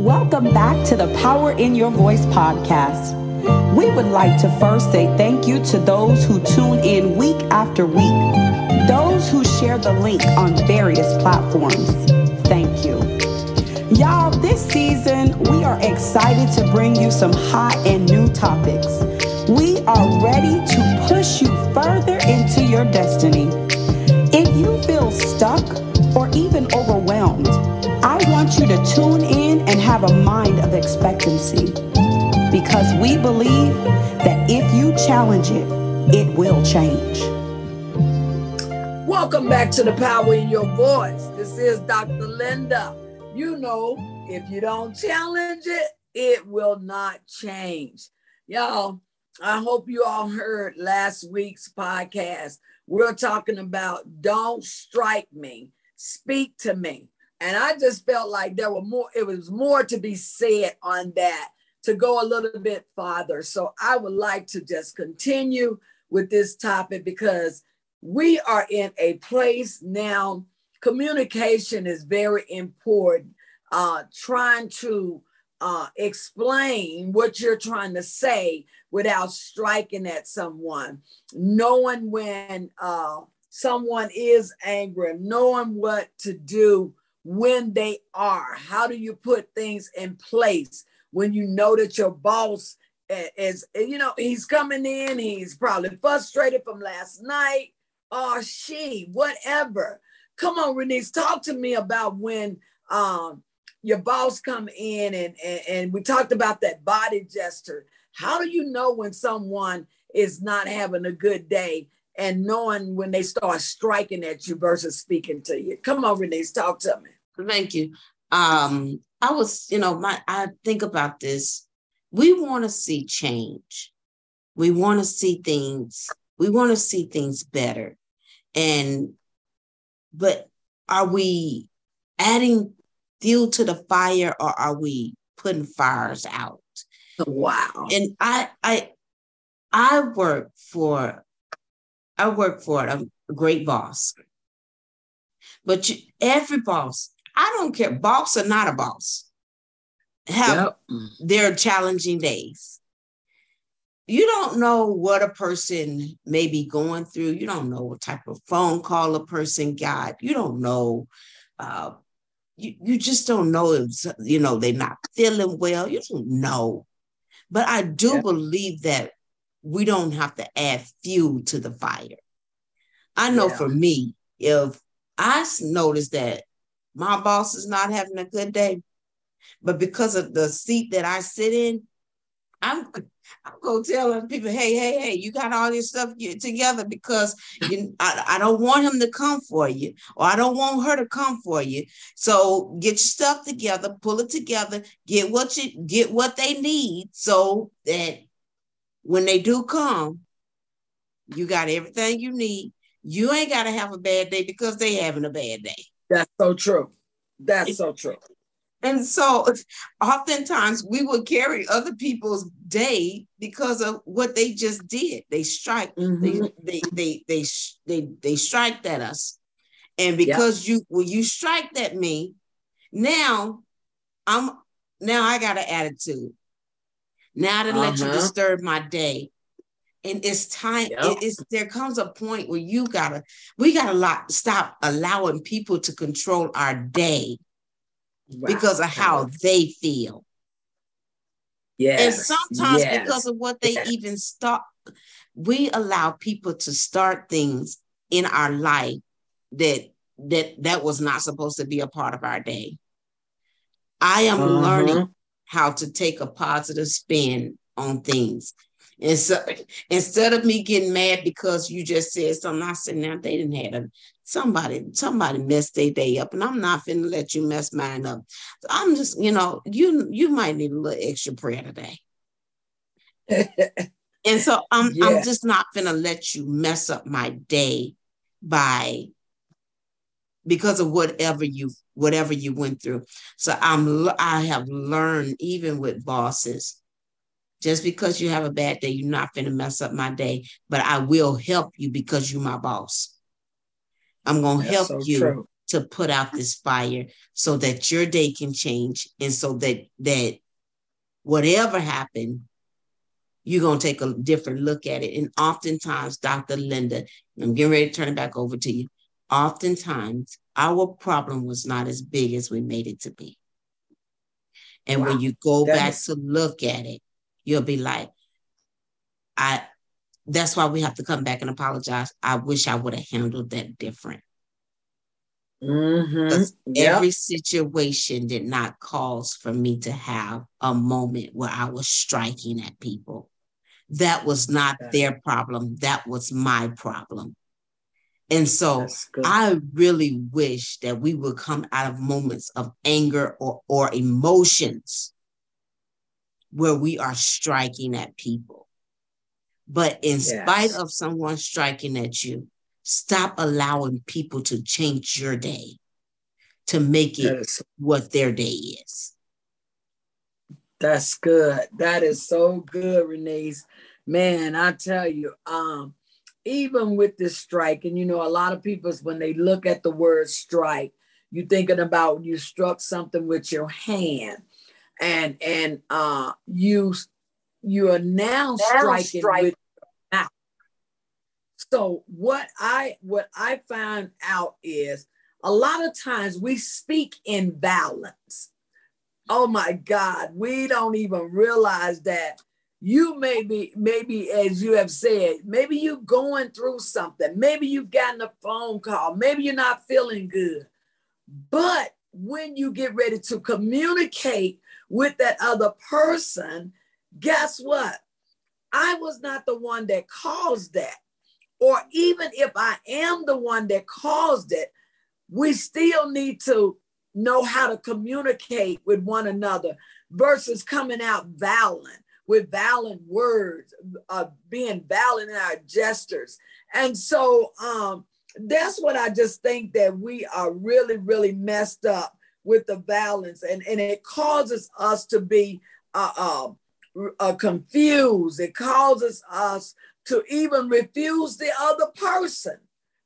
Welcome back to the Power in Your Voice podcast. We would like to first say thank you to those who tune in week after week, those who share the link on various platforms. Thank you. Y'all, this season we are excited to bring you some hot and new topics. We are ready to push you further into your destiny. If you feel stuck or even overwhelmed, want you to tune in and have a mind of expectancy because we believe that if you challenge it, it will change. Welcome back to the Power in Your Voice. This is Dr. Linda. You know, if you don't challenge it, it will not change. Y'all, I hope you all heard last week's podcast. We're talking about don't strike me, speak to me. And I just felt like there were more, it was more to be said on that to go a little bit farther. So I would like to just continue with this topic because we are in a place now, communication is very important. Uh, trying to uh, explain what you're trying to say without striking at someone, knowing when uh, someone is angry, knowing what to do when they are? How do you put things in place when you know that your boss is, you know, he's coming in, he's probably frustrated from last night, or she, whatever. Come on, Renee, talk to me about when um, your boss come in and, and, and we talked about that body gesture. How do you know when someone is not having a good day and knowing when they start striking at you versus speaking to you. Come on, Renee, talk to me. Thank you. Um, I was, you know, my I think about this. We want to see change. We want to see things, we want to see things better. And but are we adding fuel to the fire or are we putting fires out? Wow. And I I I work for I work for a great boss. But you, every boss, I don't care, boss or not a boss, have yep. their challenging days. You don't know what a person may be going through. You don't know what type of phone call a person got. You don't know. Uh, you, you just don't know if you know they're not feeling well. You don't know. But I do believe that we don't have to add fuel to the fire. I know yeah. for me, if I notice that my boss is not having a good day, but because of the seat that I sit in, I'm I'm gonna tell people, hey, hey, hey, you got all your stuff together because you, I, I don't want him to come for you, or I don't want her to come for you. So get your stuff together, pull it together, get what you get what they need, so that when they do come, you got everything you need. You ain't got to have a bad day because they having a bad day. That's so true. That's so true. And so oftentimes we will carry other people's day because of what they just did. They strike, mm-hmm. they, they, they, they, they, they strike at us. And because yep. you, when you strike at me, now I'm, now I got an attitude. Now to uh-huh. let you uh-huh. disturb my day. And it's time, yep. it is there comes a point where you gotta, we gotta lot, stop allowing people to control our day wow. because of how they feel. Yes. And sometimes yes. because of what they yes. even start, we allow people to start things in our life that that that was not supposed to be a part of our day. I am uh-huh. learning how to take a positive spin on things. And so instead of me getting mad because you just said something, I said, now they didn't have a somebody, somebody messed their day up, and I'm not finna let you mess mine up. So I'm just, you know, you you might need a little extra prayer today. and so I'm yeah. I'm just not gonna let you mess up my day by because of whatever you whatever you went through. So I'm I have learned even with bosses, just because you have a bad day, you're not gonna mess up my day, but I will help you because you're my boss. I'm gonna That's help so you true. to put out this fire so that your day can change and so that that whatever happened you're going to take a different look at it and oftentimes dr linda i'm getting ready to turn it back over to you oftentimes our problem was not as big as we made it to be and wow. when you go that back is- to look at it you'll be like i that's why we have to come back and apologize i wish i would have handled that different Mm-hmm. Yep. Every situation did not cause for me to have a moment where I was striking at people. That was not their problem. That was my problem. And so I really wish that we would come out of moments of anger or, or emotions where we are striking at people. But in yes. spite of someone striking at you, Stop allowing people to change your day to make it what their day is. That's good. That is so good, Renee. Man, I tell you, um, even with this strike, and you know, a lot of people when they look at the word strike, you're thinking about you struck something with your hand, and and uh, you you are now, now striking strike. with so what I what I found out is a lot of times we speak in balance. Oh my God, we don't even realize that you may be, maybe as you have said, maybe you're going through something. Maybe you've gotten a phone call. Maybe you're not feeling good. But when you get ready to communicate with that other person, guess what? I was not the one that caused that or even if I am the one that caused it, we still need to know how to communicate with one another versus coming out violent with violent words, uh, being violent in our gestures. And so um, that's what I just think that we are really, really messed up with the violence. And, and it causes us to be uh, uh, uh confused. It causes us to even refuse the other person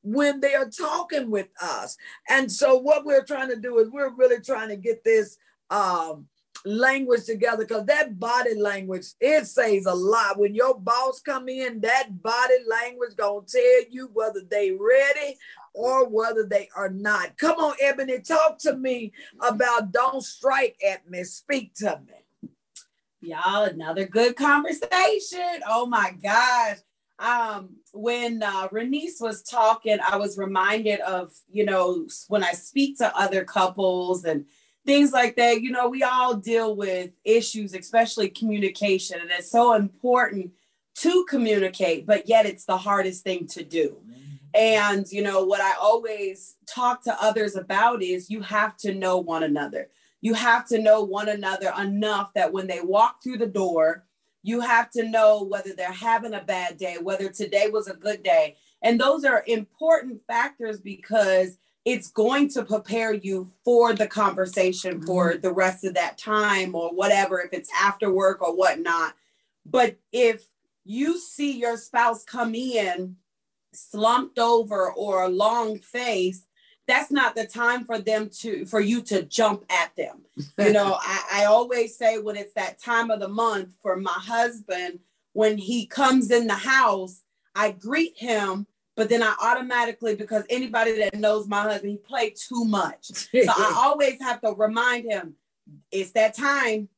when they are talking with us. And so what we're trying to do is we're really trying to get this um, language together because that body language it says a lot. When your boss come in that body language gonna tell you whether they ready or whether they are not. Come on ebony talk to me about don't strike at me speak to me. Y'all another good conversation. Oh my gosh. Um, when uh, Renice was talking, I was reminded of, you know, when I speak to other couples and things like that, you know, we all deal with issues, especially communication. And it's so important to communicate, but yet it's the hardest thing to do. And, you know, what I always talk to others about is you have to know one another. You have to know one another enough that when they walk through the door, you have to know whether they're having a bad day, whether today was a good day. And those are important factors because it's going to prepare you for the conversation for mm-hmm. the rest of that time or whatever, if it's after work or whatnot. But if you see your spouse come in slumped over or a long face, that's not the time for them to for you to jump at them you know I, I always say when it's that time of the month for my husband when he comes in the house i greet him but then i automatically because anybody that knows my husband he played too much so i always have to remind him it's that time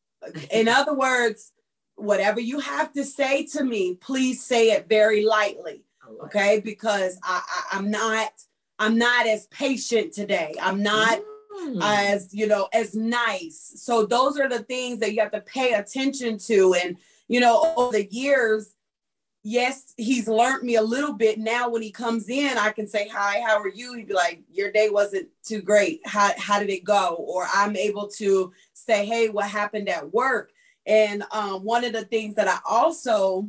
in other words whatever you have to say to me please say it very lightly okay because I, I i'm not I'm not as patient today. I'm not mm. as, you know, as nice. So those are the things that you have to pay attention to. And, you know, over the years, yes, he's learned me a little bit. Now when he comes in, I can say, Hi, how are you? He'd be like, Your day wasn't too great. How, how did it go? Or I'm able to say, Hey, what happened at work? And um, one of the things that I also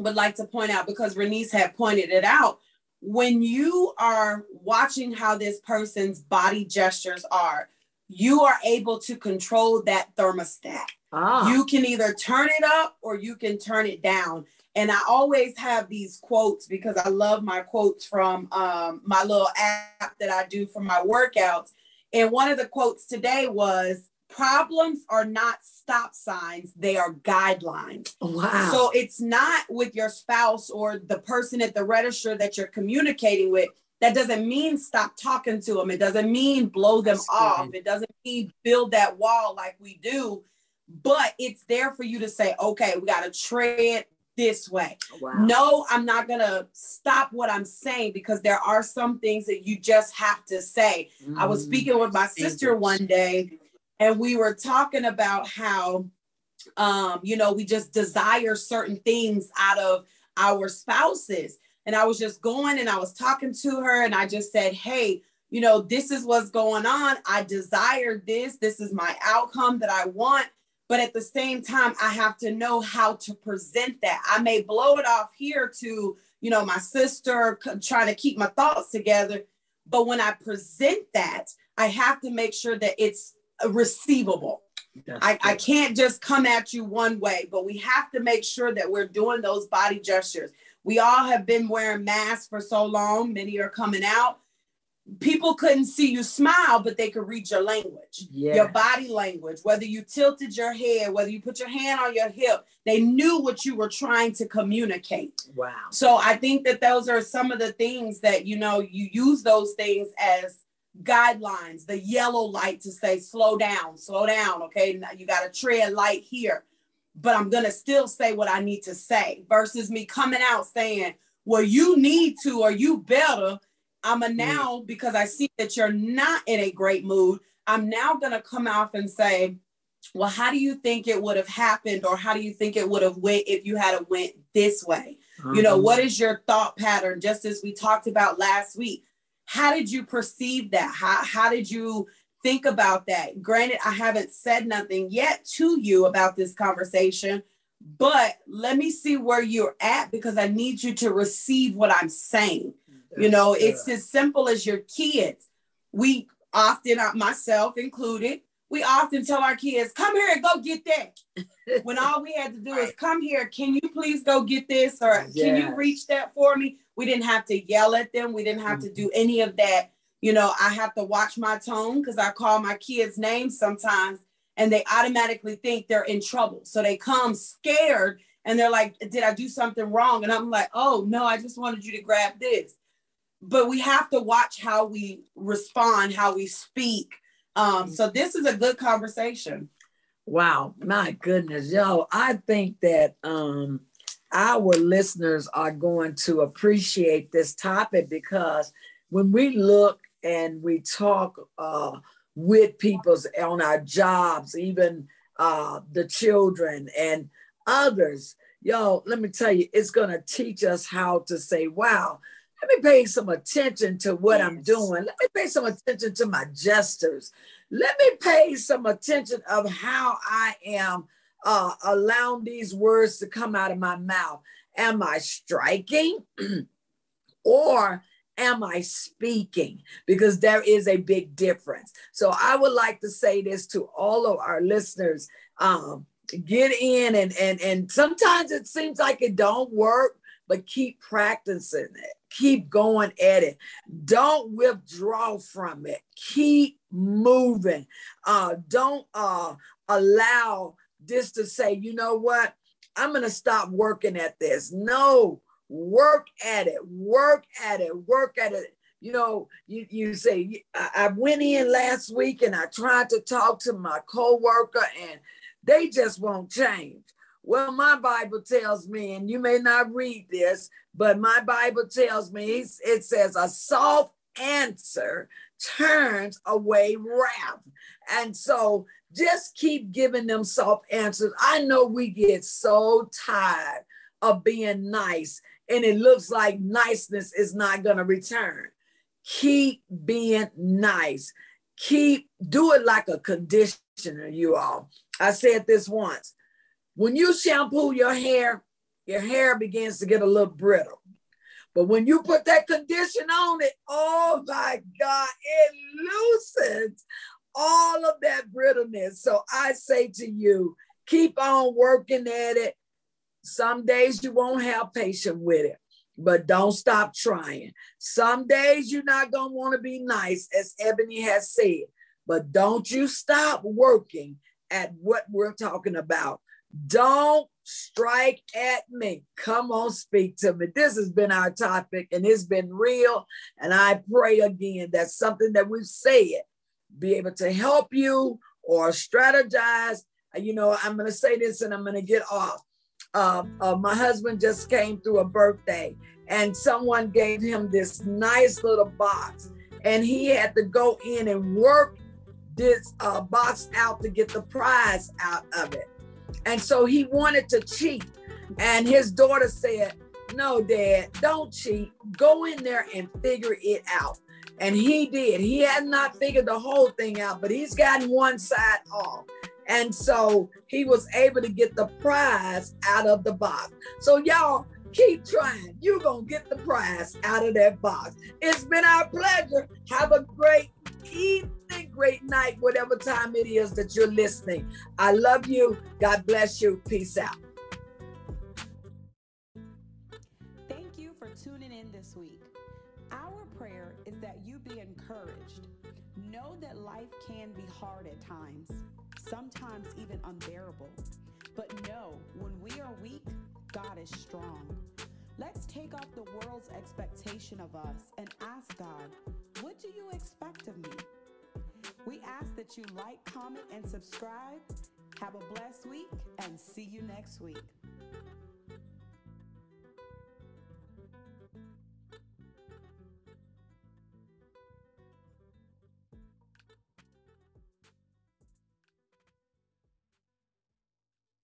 would like to point out, because Renice had pointed it out, when you are watching how this person's body gestures are, you are able to control that thermostat. Ah. You can either turn it up or you can turn it down. And I always have these quotes because I love my quotes from um, my little app that I do for my workouts. And one of the quotes today was problems are not stop signs, they are guidelines. Wow. So it's not with your spouse or the person at the register that you're communicating with. That doesn't mean stop talking to them. It doesn't mean blow them That's off. good. It doesn't mean build that wall like we do. But it's there for you to say, okay, we got to tread this way. wow. No, I'm not going to stop what I'm saying because there are some things that you just have to say. I was Mm. speaking with my sister one day, and we were talking about how, um, you know, we just desire certain things out of our spouses. And I was just going and I was talking to her, and I just said, Hey, you know, this is what's going on. I desire this. This is my outcome that I want. But at the same time, I have to know how to present that. I may blow it off here to, you know, my sister trying to keep my thoughts together. But when I present that, I have to make sure that it's receivable. I, I can't just come at you one way, but we have to make sure that we're doing those body gestures. We all have been wearing masks for so long, many are coming out. People couldn't see you smile, but they could read your language, Yeah. your body language, whether you tilted your head, whether you put your hand on your hip, they knew what you were trying to communicate. Wow. So I think that those are some of the things that you know you use those things as guidelines. The yellow light to say slow down, slow down. Okay, now you got to tread light here, but I'm gonna still say what I need to say versus me coming out saying, "Well, you need to or you better." I'm a now because I see that you're not in a great mood. I'm now gonna come off and say, well how do you think it would have happened or how do you think it would have went if you had went this way? You know Mhm. what is your thought pattern? Just as we talked about last week how did you perceive that? How, how did you think about that? Granted i haven't said nothing yet to you about this conversation but let me see where you're at because i need you to receive what i'm saying you know good. it's as simple as your kids. We often uh, myself included we often tell our kids come here and go get that. When all we had to do is come here can you please go get this? or can you reach that for me? We didn't have to yell at them. We didn't have to do any of that. You know i have to watch my tone because i call my kids names sometimes and they automatically think they're in trouble. So they come scared and they're like did i do something wrong? And i'm like oh no i just wanted you to grab this but we have to watch how we respond how we speak. Um so this is a good conversation. Wow, my goodness, yo, I think that um our listeners are going to appreciate this topic because when we look and we talk uh with people on our jobs, even uh the children and others, yo, let me tell you, it's gonna teach us how to say, wow, let me pay some attention to what I'm doing. Let me pay some attention to my gestures let me pay some attention of how I am uh, allowing these words to come out of my mouth. Am I striking or am I speaking? Because there is a big difference. So I would like to say this to all of our listeners. Um, get in and and and sometimes it seems like it don't work, but keep practicing it. Keep going at it. Don't withdraw from it. Keep moving. Uh, don't uh, allow this to say, you know what? I'm going to stop working at this. No, work at it. Work at it. Work at it. You know, you, you say, I, I went in last week and I tried to talk to my coworker and they just won't change. Well, my Bible tells me, and you may not read this, but my Bible tells me it says a soft answer turns away wrath. And so just keep giving them soft answers. I know we get so tired of being nice, and it looks like niceness is not going to return. Keep being nice. Keep do it like a conditioner, you all. I said this once. When you shampoo your hair, your hair begins to get a little brittle. But when you put that condition on it, oh my God, it loosens all of that brittleness. So I say to you, keep on working at it. Some days you won't have patience with it, but don't stop trying. Some days you're not going to want to be nice, as Ebony has said, but don't you stop working at what we're talking about. Don't strike at me. Come on, speak to me. This has been our topic and it's been real. And I pray again that something that we've said be able to help you or strategize. You know, I'm going to say this and I'm going to get off. Uh, uh, my husband just came through a birthday and someone gave him this nice little box and he had to go in and work this uh, box out to get the prize out of it. And so he wanted to cheat. And his daughter said, No, dad, don't cheat. Go in there and figure it out. And he did. He had not figured the whole thing out, but he's gotten one side off. And so he was able to get the prize out of the box. So, y'all, keep trying. You're going to get the prize out of that box. It's been our pleasure. Have a great evening, great night, whatever time it is that you're listening. I love you. God bless you. Peace out. Thank you for tuning in this week. Our prayer is that you be encouraged. Know that life can be hard at times, sometimes even unbearable. But know when we are weak, God is strong. Let's take off the world's expectation of us and ask God, what do you expect of me? We ask that you like, comment, and subscribe. Have a blessed week and see you next week.